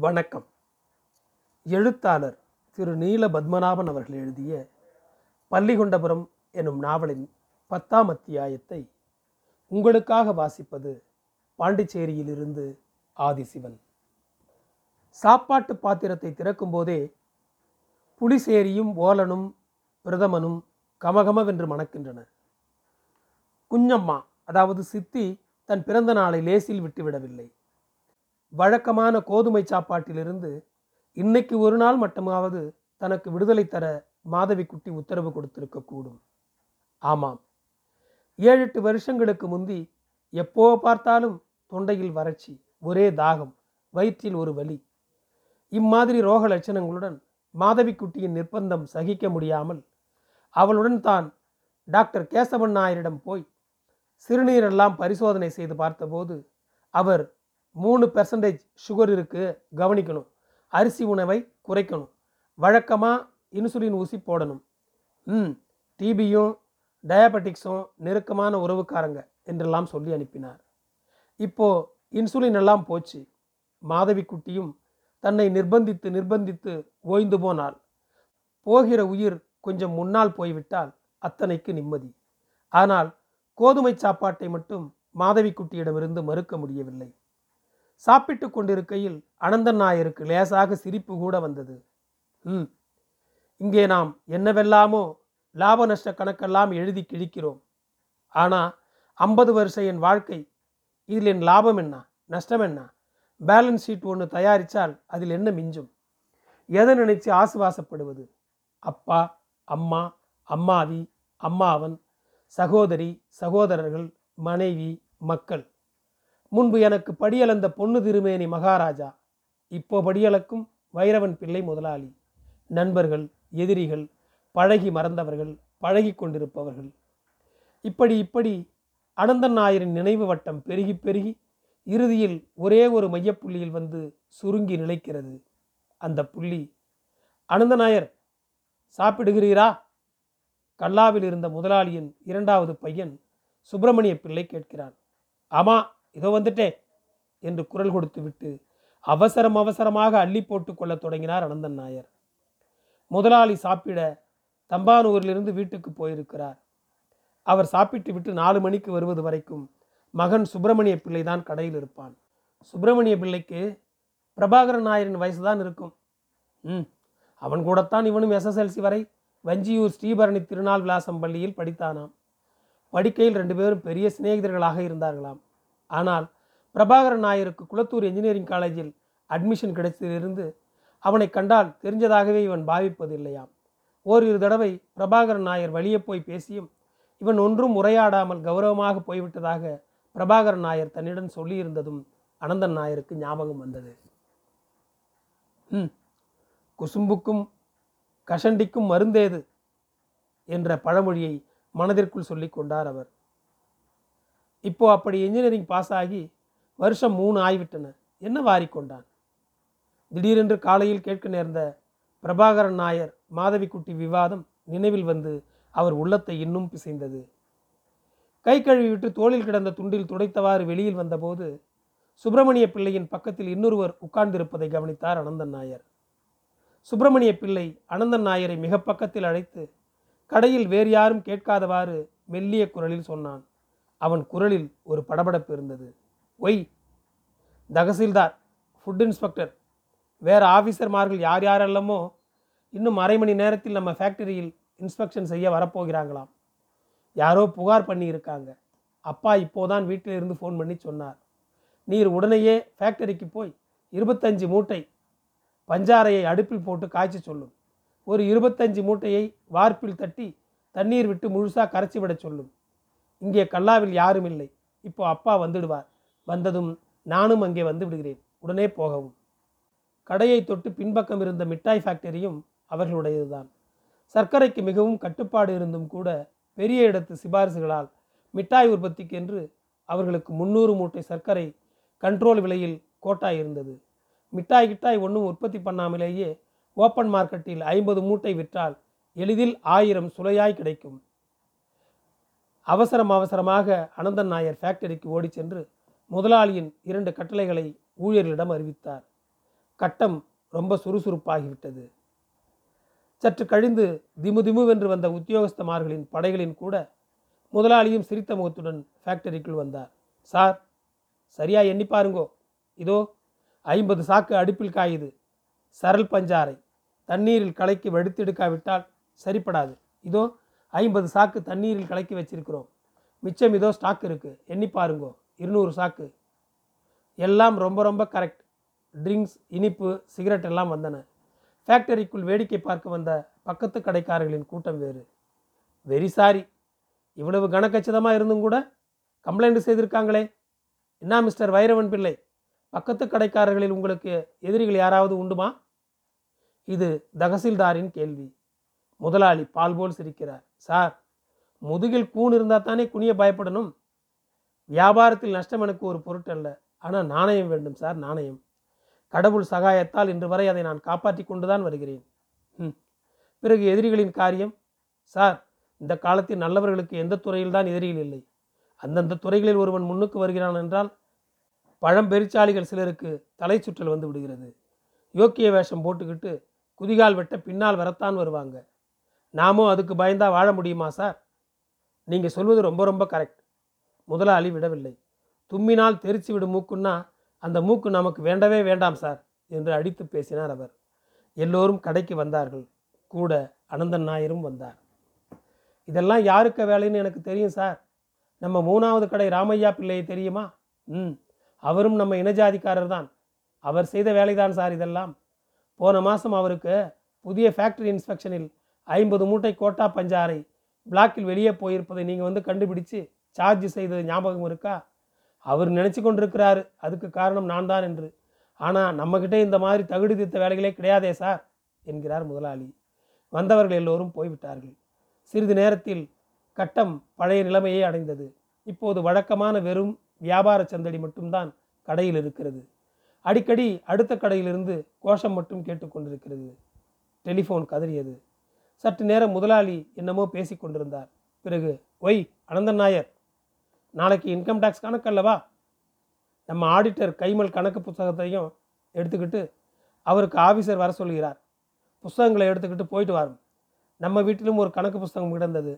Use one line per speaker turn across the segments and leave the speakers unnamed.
வணக்கம். எழுத்தாளர் திரு நீல பத்மநாபன் அவர்கள் எழுதிய பள்ளிகொண்டபுரம் எனும் நாவலின் பத்தாம் அத்தியாயத்தை உங்களுக்காக வாசிப்பது பாண்டிச்சேரியிலிருந்து ஆதிசிவன். சாப்பாட்டு பாத்திரத்தை திறக்கும்போதே புலிசேரியும் ஓலனும் பிரதமனும் கமகமவென்று மணக்கின்றன. குஞ்சம்மா அதாவது சித்தி தன் பிறந்த நாளை லேசில் விட்டுவிடவில்லை. வழக்கமான கோதுமை சாப்பாட்டிலிருந்து இன்னைக்கு ஒரு நாள் மட்டுமாவது தனக்கு விடுதலை தர மாதவிக்குட்டி உத்தரவு கொடுத்திருக்க கூடும். ஆமாம். ஏழு எட்டு வருஷங்களுக்கு முந்தி எப்போ பார்த்தாலும் தொண்டையில் வறட்சி ஒரே தாகம் வயிற்றில் ஒரு வலி. இம்மாதிரி ரோக லட்சணங்களுடன் மாதவிக்குட்டியின் நிர்பந்தம் சகிக்க முடியாமல் அவளுடன் தான் டாக்டர் கேசவன் நாயரிடம் போய் சிறுநீரெல்லாம் பரிசோதனை செய்து பார்த்தபோது அவர் மூணு பெர்சன்டேஜ் சுகர் இருக்கு கவனிக்கணும். அரிசி உணவை குறைக்கணும். வழக்கமாக இன்சுலின் ஊசி போடணும். ம் டிபியும் டயபெட்டிக்ஸும் நெருக்கமான உறவுக்காரங்க என்றெல்லாம் சொல்லி அனுப்பினார். இப்போ இன்சுலின் எல்லாம் போச்சு. மாதவி குட்டியும் தன்னை நிர்பந்தித்து நிர்பந்தித்து ஓய்ந்து போனாள். போகிற உயிர் கொஞ்சம் முன்னால் போய்விட்டால் அத்தனைக்கு நிம்மதி. ஆனால் கோதுமை சாப்பாட்டை மட்டும் மாதவி குட்டியிடமிருந்து மறுக்க முடியவில்லை. சாப்பிட்டு கொண்டிருக்கையில் அனந்தன் நாயருக்கு லேசாக சிரிப்பு கூட வந்தது. ம் இங்கே நாம் என்னவெல்லாமோ லாப நஷ்ட கணக்கெல்லாம் எழுதி கிழிக்கிறோம். ஆனால் ஐம்பது வருஷ என் வாழ்க்கை இதில் என் லாபம் என்ன நஷ்டம் என்ன? பேலன்ஸ் ஷீட் ஒன்று தயாரித்தால் அதில் என்ன மிஞ்சும்? எதை நினைச்சு ஆசுவாசப்படுவது? அப்பா அம்மா அம்மாவி அம்மாவன் சகோதரி சகோதரர்கள் மனைவி மக்கள். முன்பு எனக்கு படியளந்த பொண்ணு திருமேனி மகாராஜா இப்போ படியளக்கும் வைரவன் பிள்ளை முதலாளி. நண்பர்கள் எதிரிகள் பழகி மறந்தவர்கள் பழகி கொண்டிருப்பவர்கள். இப்படி இப்படி அனந்தன் நாயரின் நினைவு வட்டம் பெருகி பெருகி இறுதியில் ஒரே ஒரு மையப்புள்ளியில் வந்து சுருங்கி நிலைக்கிறது. அந்த புள்ளி அனந்த நாயர் சாப்பிடுகிறீரா? கல்லாவில் இருந்த முதலாளியின் இரண்டாவது பையன் சுப்பிரமணிய பிள்ளை கேட்கிறான். ஆமா இதோ வந்துட்டேன் என்று குரல் கொடுத்து விட்டு அவசரம் அவசரமாக அள்ளி போட்டு கொள்ள தொடங்கினார் அனந்தன் நாயர். முதலாளி சாப்பிட தம்பானூரிலிருந்து வீட்டுக்கு போயிருக்கிறார். அவர் சாப்பிட்டு விட்டு நாலு மணிக்கு வருவது வரைக்கும் மகன் சுப்பிரமணிய பிள்ளை தான் கடையில் இருப்பான். சுப்பிரமணிய பிள்ளைக்கு பிரபாகரன் நாயரின் வயசு தான் இருக்கும். ம் அவன் கூடத்தான் இவனும் எஸ்எஸ்எல்சி வரை வஞ்சியூர் ஸ்ரீபரணி திருநாள் விலாசம் பள்ளியில் படித்தானாம். படிக்கையில் ரெண்டு பேரும் பெரிய சிநேகிதர்களாக இருந்தார்களாம். ஆனால் பிரபாகரன் நாயருக்கு குளத்தூர் என்ஜினியரிங் காலேஜில் அட்மிஷன் கிடைத்ததிலிருந்து அவனை கண்டால் தெரிஞ்சதாகவே இவன் பாவிப்பது இல்லையாம் ஓரிரு தடவை பிரபாகரன் நாயர் வழியே போய் பேசியும் இவன் ஒன்றும் உரையாடாமல் கௌரவமாக போய்விட்டதாக பிரபாகரன் நாயர் தன்னிடம் சொல்லியிருந்ததும் அனந்தன் நாயருக்கு ஞாபகம் வந்தது. ம் குசும்புக்கும் கஷண்டிக்கும் மருந்தேது? என்ற பழமொழியை மனதிற்குள் சொல்லிக் கொண்டார் அவர். இப்போது அப்படி இன்ஜினியரிங் பாஸ் ஆகி வருஷம் மூணு ஆகிவிட்டன என்ன வாரிக்கொண்டான் திடீரென்று காலையில் கேட்க நேர்ந்த பிரபாகரன் நாயர் மாதவிக்குட்டி விவாதம் நினைவில் வந்து அவர் உள்ளத்தை இன்னும் பிசைந்தது. கை கழுவி விட்டு தோளில் கிடந்த துண்டில் துடைத்தவாறு வெளியில் வந்தபோது சுப்பிரமணிய பிள்ளையின் பக்கத்தில் இன்னொருவர் உட்கார்ந்திருப்பதை கவனித்தார் அனந்தன் நாயர். சுப்பிரமணிய பிள்ளை அனந்தன் நாயரை மிக பக்கத்தில் அழைத்து கடையில் வேறு யாரும் கேட்காதவாறு மெல்லிய குரலில் சொன்னான். அவன் குரலில் ஒரு படபடப்பு இருந்தது. ஒய் தகசில்தார் ஃபுட் இன்ஸ்பெக்டர் வேறு ஆஃபீஸர்மார்கள் யார் யாரெல்லாமோ இன்னும் அரை மணி நேரத்தில் நம்ம ஃபேக்டரியில் இன்ஸ்பெக்ஷன் செய்ய வரப்போகிறாங்களாம். யாரோ புகார் பண்ணியிருக்காங்க. அப்பா இப்போதான் வீட்டிலிருந்து ஃபோன் பண்ணி சொன்னார். நீர் உடனேயே ஃபேக்டரிக்கு போய் இருபத்தஞ்சு மூட்டை பஞ்சாரையை அடுப்பில் போட்டு காய்ச்சி சொல்லும். ஒரு இருபத்தஞ்சு மூட்டையை வார்ப்பில் தட்டி தண்ணீர் விட்டு முழுசாக கரைச்சி விட சொல்லும். இங்கே கல்லாவில் யாரும் இல்லை. இப்போ அப்பா வந்துடுவார். வந்ததும் நானும் அங்கே வந்து விடுகிறேன். உடனே போகவும். கடையை தொட்டு பின்பக்கம் இருந்த மிட்டாய் ஃபேக்டரியும் அவர்களுடையதுதான். சர்க்கரைக்கு மிகவும் கட்டுப்பாடு இருந்தும் கூட பெரிய இடத்து சிபாரிசுகளால் மிட்டாய் உற்பத்திக்கு என்று அவர்களுக்கு முந்நூறு மூட்டை சர்க்கரை கண்ட்ரோல் விலையில் கோட்டாய் இருந்தது. மிட்டாய் கிட்டாய் ஒன்றும் உற்பத்தி பண்ணாமலேயே ஓப்பன் மார்க்கெட்டில் ஐம்பது மூட்டை விற்றால் எளிதில் ஆயிரம் சுலையாய் கிடைக்கும். அவசரம் அவசரமாக அனந்தன் நாயர் ஃபேக்டரிக்கு ஓடிச் சென்று முதலாளியின் இரண்டு கட்டளைகளை ஊழியர்களிடம் அறிவித்தார். கட்டம் ரொம்ப சுறுசுறுப்பாகிவிட்டது. சற்று கழிந்து திமு திமுவென்று வந்த உத்தியோகஸ்தமார்களின் படைகளின் கூட முதலாளியும் சிரித்த முகத்துடன் ஃபேக்டரிக்குள் வந்தார். சார் சரியா எண்ணி பாருங்கோ. இதோ ஐம்பது சாக்கு அடுப்பில் காயுது. சரல் பஞ்சாரை தண்ணீரில் கலக்கி வடித்தெடுக்காவிட்டால் சரிப்படாது. இதோ ஐம்பது சாக்கு தண்ணீரில் கலக்கி வச்சிருக்கிறோம். மிச்சம் இதோ ஸ்டாக் இருக்குது எண்ணி பாருங்கோ. இருநூறு சாக்கு. எல்லாம் ரொம்ப ரொம்ப கரெக்ட் ட்ரிங்க்ஸ் இனிப்பு சிகரெட் எல்லாம் வந்தன. ஃபேக்டரிக்குள் வேடிக்கை பார்க்க வந்த பக்கத்து கடைக்காரர்களின் கூட்டம் வேறு. வெரி சாரி இவ்வளவு கனக்கச்சிதமாக இருந்தும் கூட கம்ப்ளைண்ட் செய்திருக்காங்களே. என்ன மிஸ்டர் வைரவன் பிள்ளை? பக்கத்து கடைக்காரர்களில் உங்களுக்கு எதிரிகள் யாராவது உண்டுமா? இது தகசில்தாரின் கேள்வி. முதலாளி பால் போல் சிரிக்கிறார். சார் முதுகில் கூன் இருந்தால் தானே குனிய பயப்படணும்? வியாபாரத்தில் நஷ்டம் எனக்கு ஒரு பொருட்டல்ல. ஆனால் நாணயம் வேண்டும் சார் நாணயம். கடவுள் சகாயத்தால் இன்று வரை அதை நான் காப்பாற்றி கொண்டுதான் வருகிறேன். ம் பிறகு எதிரிகளின் காரியம்? சார் இந்த காலத்தில் நல்லவர்களுக்கு எந்த துறையில்தான் எதிரிகள் இல்லை. அந்தந்த துறைகளில் ஒருவன் முன்னுக்கு வருகிறான் என்றால் பழம்பெருச்சாளிகள் சிலருக்கு தலை சுற்றல் வந்து விடுகிறது. யோக்கிய வேஷம் போட்டுக்கிட்டு குதிகால் வெட்ட பின்னால் வரத்தான் வருவாங்க. நாமும் அதுக்கு பயந்தா வாழ முடியுமா சார்? நீங்கள் சொல்வது ரொம்ப ரொம்ப கரெக்ட் முதலாளி விடவில்லை. தும்மினால் தெரிச்சு விடும் மூக்குன்னா அந்த மூக்கு நமக்கு வேண்டவே வேண்டாம் சார் என்று அடித்து பேசினார் அவர். எல்லோரும் கடைக்கு வந்தார்கள். கூட அனந்தன் நாயரும் வந்தார். இதெல்லாம் யாருக்க வேலைன்னு எனக்கு தெரியும் சார். நம்ம மூணாவது கடை ராமையா பிள்ளையை தெரியுமா? ம். அவரும் நம்ம இனஜாதிக்காரர் தான். அவர் செய்த வேலைதான் சார் இதெல்லாம். போன மாதம் அவருக்கு புதிய ஃபேக்ட்ரி இன்ஸ்பெக்ஷனில் ஐம்பது மூட்டை கோட்டா பஞ்சாரை பிளாக்கில் வெளியே போயிருப்பதை நீங்கள் வந்து கண்டுபிடிச்சு சார்ஜ் செய்தது ஞாபகம் இருக்கா? அவர் நினச்சி கொண்டிருக்கிறாரு. அதுக்கு காரணம் நான் தான் என்று. ஆனால் நம்மக்கிட்ட இந்த மாதிரி தகுதி தித்த வேலைகளே கிடையாதே சார் என்கிறார் முதலாளி. வந்தவர்கள் எல்லோரும் போய்விட்டார்கள். சிறிது நேரத்தில் கட்டம் பழைய நிலைமையை அடைந்தது. இப்போது வழக்கமான வெறும் வியாபார சந்தடி மட்டும்தான் கடையில் இருக்கிறது. அடிக்கடி அடுத்த கடையிலிருந்து கோஷம் மட்டும் கேட்டுக்கொண்டிருக்கிறது. டெலிஃபோன் கதறியது. சற்று நேரம் முதலாளி என்னமோ பேசிக் கொண்டிருந்தார். பிறகு ஒய் அனந்தன் நாயர் நாளைக்கு இன்கம் டேக்ஸ் கணக்கல்லவா நம்ம ஆடிட்டர் கைமல் கணக்கு புத்தகத்தையும் எடுத்துக்கிட்டு அவருக்கு ஆஃபீஸர் வர சொல்கிறார். புஸ்தகங்களை எடுத்துக்கிட்டு போயிட்டு வரும். நம்ம வீட்டிலும் ஒரு கணக்கு புஸ்தகம் கிடந்தது.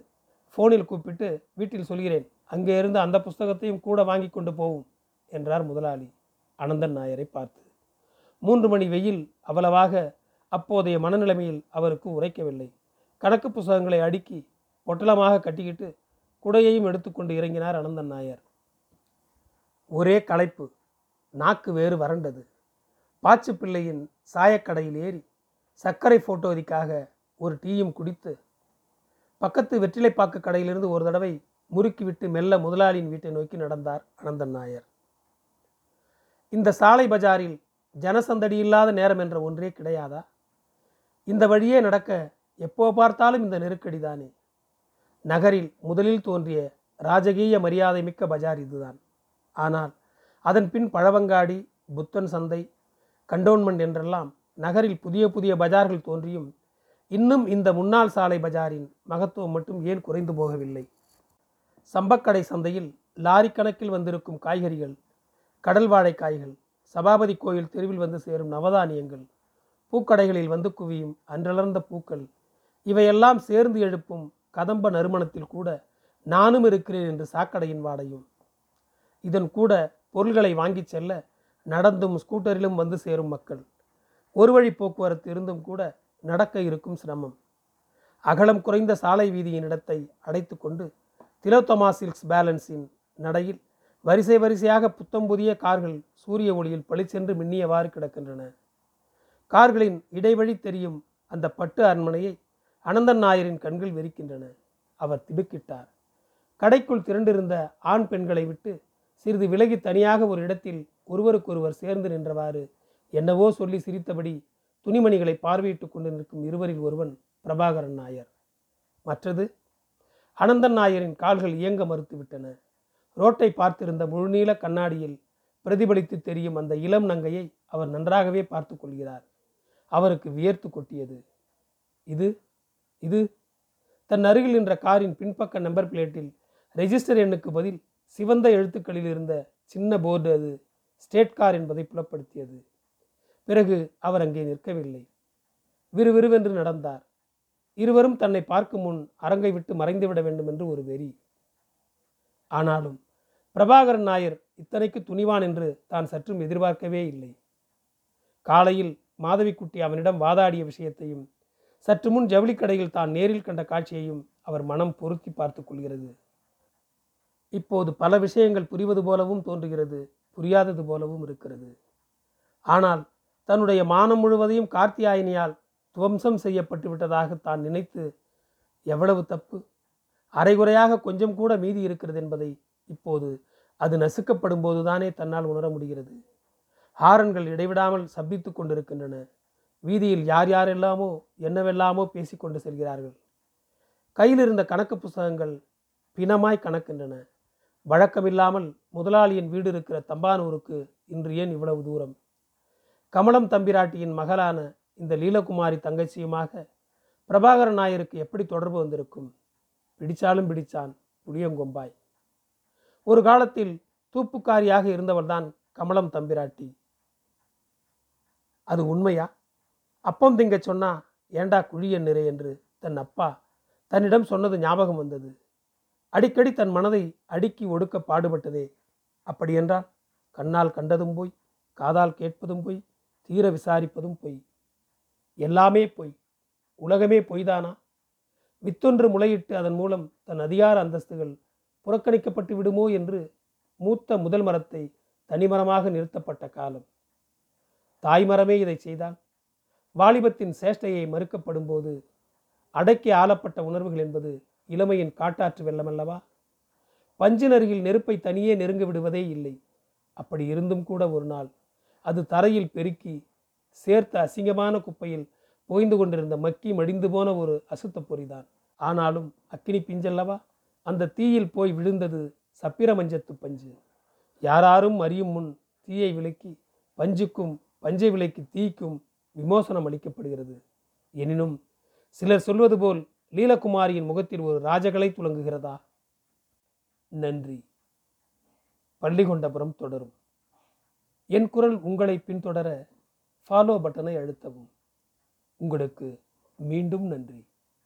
ஃபோனில் கூப்பிட்டு வீட்டில் சொல்கிறேன். அங்கே இருந்து அந்த புஸ்தகத்தையும் கூட வாங்கி கொண்டு போவோம் என்றார் முதலாளி. அனந்தன் நாயரை பார்த்து மூன்று மணி வெயில் அவ்வளவாக அப்போதைய மனநிலைமையில் அவருக்கு உரைக்கவில்லை. கணக்கு புஸ்தகங்களை அடுக்கி பொட்டலமாக கட்டிக்கிட்டு குடையையும் எடுத்துக்கொண்டு இறங்கினார் அனந்தன் நாயர். ஒரே களைப்பு நாக்கு வேறு வறண்டது. பாச்சு பிள்ளையின் சாயக்கடையில் ஏறி சர்க்கரை ஃபோட்டோதிக்காக ஒரு டீயும் குடித்து பக்கத்து வெற்றிலைப்பாக்கு கடையிலிருந்து ஒரு தடவை முறுக்கிவிட்டு மெல்ல முதலாளியின் வீட்டை நோக்கி நடந்தார் அனந்தன் நாயர். இந்த சாலை பஜாரில் ஜனசந்தடி இல்லாத நேரம் என்ற ஒன்றே கிடையாதா? இந்த வழியே நடக்க எப்போ பார்த்தாலும் இந்த நெருக்கடி தானே? நகரில் முதலில் தோன்றிய ராஜகீய மரியாதை மிக்க பஜார் இதுதான். ஆனால் அதன் பின் பழவங்காடி புத்தன் சந்தை கண்டோன்மெண்ட் என்றெல்லாம் நகரில் புதிய புதிய பஜார்கள் தோன்றியும் இன்னும் இந்த முன்னாள் சாலை பஜாரின் மகத்துவம் மட்டும் ஏன் குறைந்து போகவில்லை? சம்பக்கடை சந்தையில் லாரி கணக்கில் வந்திருக்கும் காய்கறிகள் கடல் வாழைக்காய்கள் சபாபதி கோயில் தெருவில் வந்து சேரும் நவதானியங்கள் பூக்கடைகளில் வந்து குவியும் அன்றளர்ந்த பூக்கள் இவையெல்லாம் சேர்ந்து எழுப்பும் கதம்ப நறுமணத்தில் கூட நானும் இருக்கிறேன் என்று சாக்கடையின் வாடையும். இதன் கூட பொருள்களை வாங்கிச் செல்ல நடந்தும் ஸ்கூட்டரிலும் வந்து சேரும் மக்கள். ஒரு வழி போக்குவரத்து இருந்தும் கூட நடக்க இருக்கும் சிரமம். அகலம் குறைந்த சாலை வீதியின் இடத்தை அடைத்து கொண்டு திலோத்தமா சில்க்ஸ் பேலன்ஸின் நடையில் வரிசை வரிசையாக புத்தம் புதிய கார்கள் சூரிய ஒளியில் பளிச்சென்று மின்னியவாறு கிடக்கின்றன. கார்களின் இடைவழி தெரியும் அந்த பட்டு அரண்மனையை அனந்தன் நாயரின் கண்கள் வெறிக்கின்றன. அவர் திடுக்கிட்டார். கடைக்குள் திரண்டிருந்த ஆண் பெண்களை விட்டு சிறிது விலகி தனியாக ஒரு இடத்தில் ஒருவருக்கொருவர் சேர்ந்து நின்றவாறு என்னவோ சொல்லி சிரித்தபடி துணிமணிகளை பார்வையிட்டுக் கொண்டு நிற்கும் இருவரில் ஒருவன் பிரபாகரன் நாயர். மற்றது அனந்தன் நாயரின் கால்கள் இயங்க மறுத்துவிட்டன. ரோட்டை பார்த்திருந்த முழுநீள கண்ணாடியில் பிரதிபலித்து தெரியும் அந்த இளம் நங்கையை அவர் நன்றாகவே பார்த்து கொள்கிறார். அவருக்கு வியர்த்து கொட்டியது. இது இது தன் அருகில் நின்ற காரின் பின்பக்க நம்பர் பிளேட்டில் ரெஜிஸ்டர் எண்ணுக்கு பதில் சிவந்த எழுத்துக்களில் இருந்த சின்ன போர்டு அது ஸ்டேட் கார் என்பதை புலப்படுத்தியது. பிறகு அவர் அங்கே நிற்கவில்லை. விறுவிறுவென்று நடந்தார். இருவரும் தன்னை பார்க்கும் முன் அரங்கை விட்டு மறைந்துவிட வேண்டும் என்று ஒரு வெறி. ஆனாலும் பிரபாகரன் நாயர் இத்தனைக்கு துணிவான் என்று தான் சற்றும் எதிர்பார்க்கவே இல்லை. காலையில் மாதவிக்குட்டி அவனிடம் வாதாடிய விஷயத்தையும் சற்று முன் ஜவுளிக்கடையில் தான் நேரில் கண்ட காட்சியையும் அவர் மனம் பொருத்தி பார்த்து கொள்கிறது. இப்போது பல விஷயங்கள் புரிவது போலவும் தோன்றுகிறது புரியாதது போலவும் இருக்கிறது. ஆனால் தன்னுடைய மானம் முழுவதையும் கார்த்தியாயினியால் துவம்சம் செய்யப்பட்டு விட்டதாக தான் நினைத்து எவ்வளவு தப்பு? அரைகுறையாக கொஞ்சம் கூட மீதி இருக்கிறது என்பதை இப்போது அது நசுக்கப்படும் போதுதானே தன்னால் உணர முடிகிறது. ஹாரன்கள் இடைவிடாமல் சப்பித்துக் கொண்டிருக்கின்றன. வீதியில் யார் யாரெல்லாமோ என்னவெல்லாமோ பேசிக்கொண்டு செல்கிறார்கள். கையில் இருந்த கணக்கு புஸ்தகங்கள் பிணமாய் கணக்கின்றன. வழக்கமில்லாமல் முதலாளியின் வீடு இருக்கிற தம்பானூருக்கு இன்று ஏன் இவ்வளவு தூரம்? கமலம் தம்பிராட்டியின் மகளான இந்த லீலகுமாரி தங்கச்சியுமாக பிரபாகரன் நாயருக்கு எப்படி தொடர்பு வந்திருக்கும்? பிடிச்சாலும் பிடிச்சான் புளியங்கொம்பாய் ஒரு காலத்தில் தூப்புக்காரியாக இருந்தவள்தான் கமலம் தம்பிராட்டி. அது உண்மையா? அப்பம் திங்க சொன்னா ஏண்டா குழிய நிறை? என்று தன் அப்பா தன்னிடம் சொன்னது ஞாபகம் வந்தது. அடிக்கடி தன் மனதை அடுக்கி ஒடுக்க பாடுபட்டதே. அப்படியென்றால் கண்ணால் கண்டதும் போய் காதால் கேட்பதும் போய் தீர விசாரிப்பதும் பொய். எல்லாமே பொய் உலகமே பொய்தானா? வித்தொன்று முளையிட்டு அதன் மூலம் தன் அதிகார அந்தஸ்துகள் புறக்கணிக்கப்பட்டு விடுமோ என்று மூத்த முதல் மரத்தை தனிமரமாக நிறுத்தப்பட்ட காலம். தாய்மரமே இதை செய்தால் வாலிபத்தின் சேஷ்டையை மறுக்கப்படும் போது அடக்கி ஆளப்பட்ட உணர்வுகள் என்பது இளமையின் காட்டாற்று வெள்ளமல்லவா? பஞ்சின் அருகில் நெருப்பை தனியே நெருங்க விடுவதே இல்லை. அப்படி இருந்தும் கூட ஒரு நாள் அது தரையில் பெருக்கி சேர்த்த அசிங்கமான குப்பையில் போய்ந்து கொண்டிருந்த மக்கி மடிந்து போன ஒரு அசுத்த பொறிதான் ஆனாலும் அக்கினி பிஞ்சல்லவா? அந்த தீயில் போய் விழுந்தது சப்பிரமஞ்சத்து பஞ்சு. யாராரும் அறியும் முன் தீயை விலக்கி பஞ்சுக்கும் பஞ்சை விலைக்கு தீக்கும் விமோசனம் அளிக்கப்படுகிறது. எனினும் சிலர் சொல்வது போல் லீலகுமாரியின் முகத்தில் ஒரு ராஜகலை துளங்குகிறதா நன்றி. பள்ளிகொண்டபுரம் தொடரும். என் குரல் உங்களை பின்தொடர ஃபாலோ பட்டனை அழுத்தவும். உங்களுக்கு மீண்டும் நன்றி.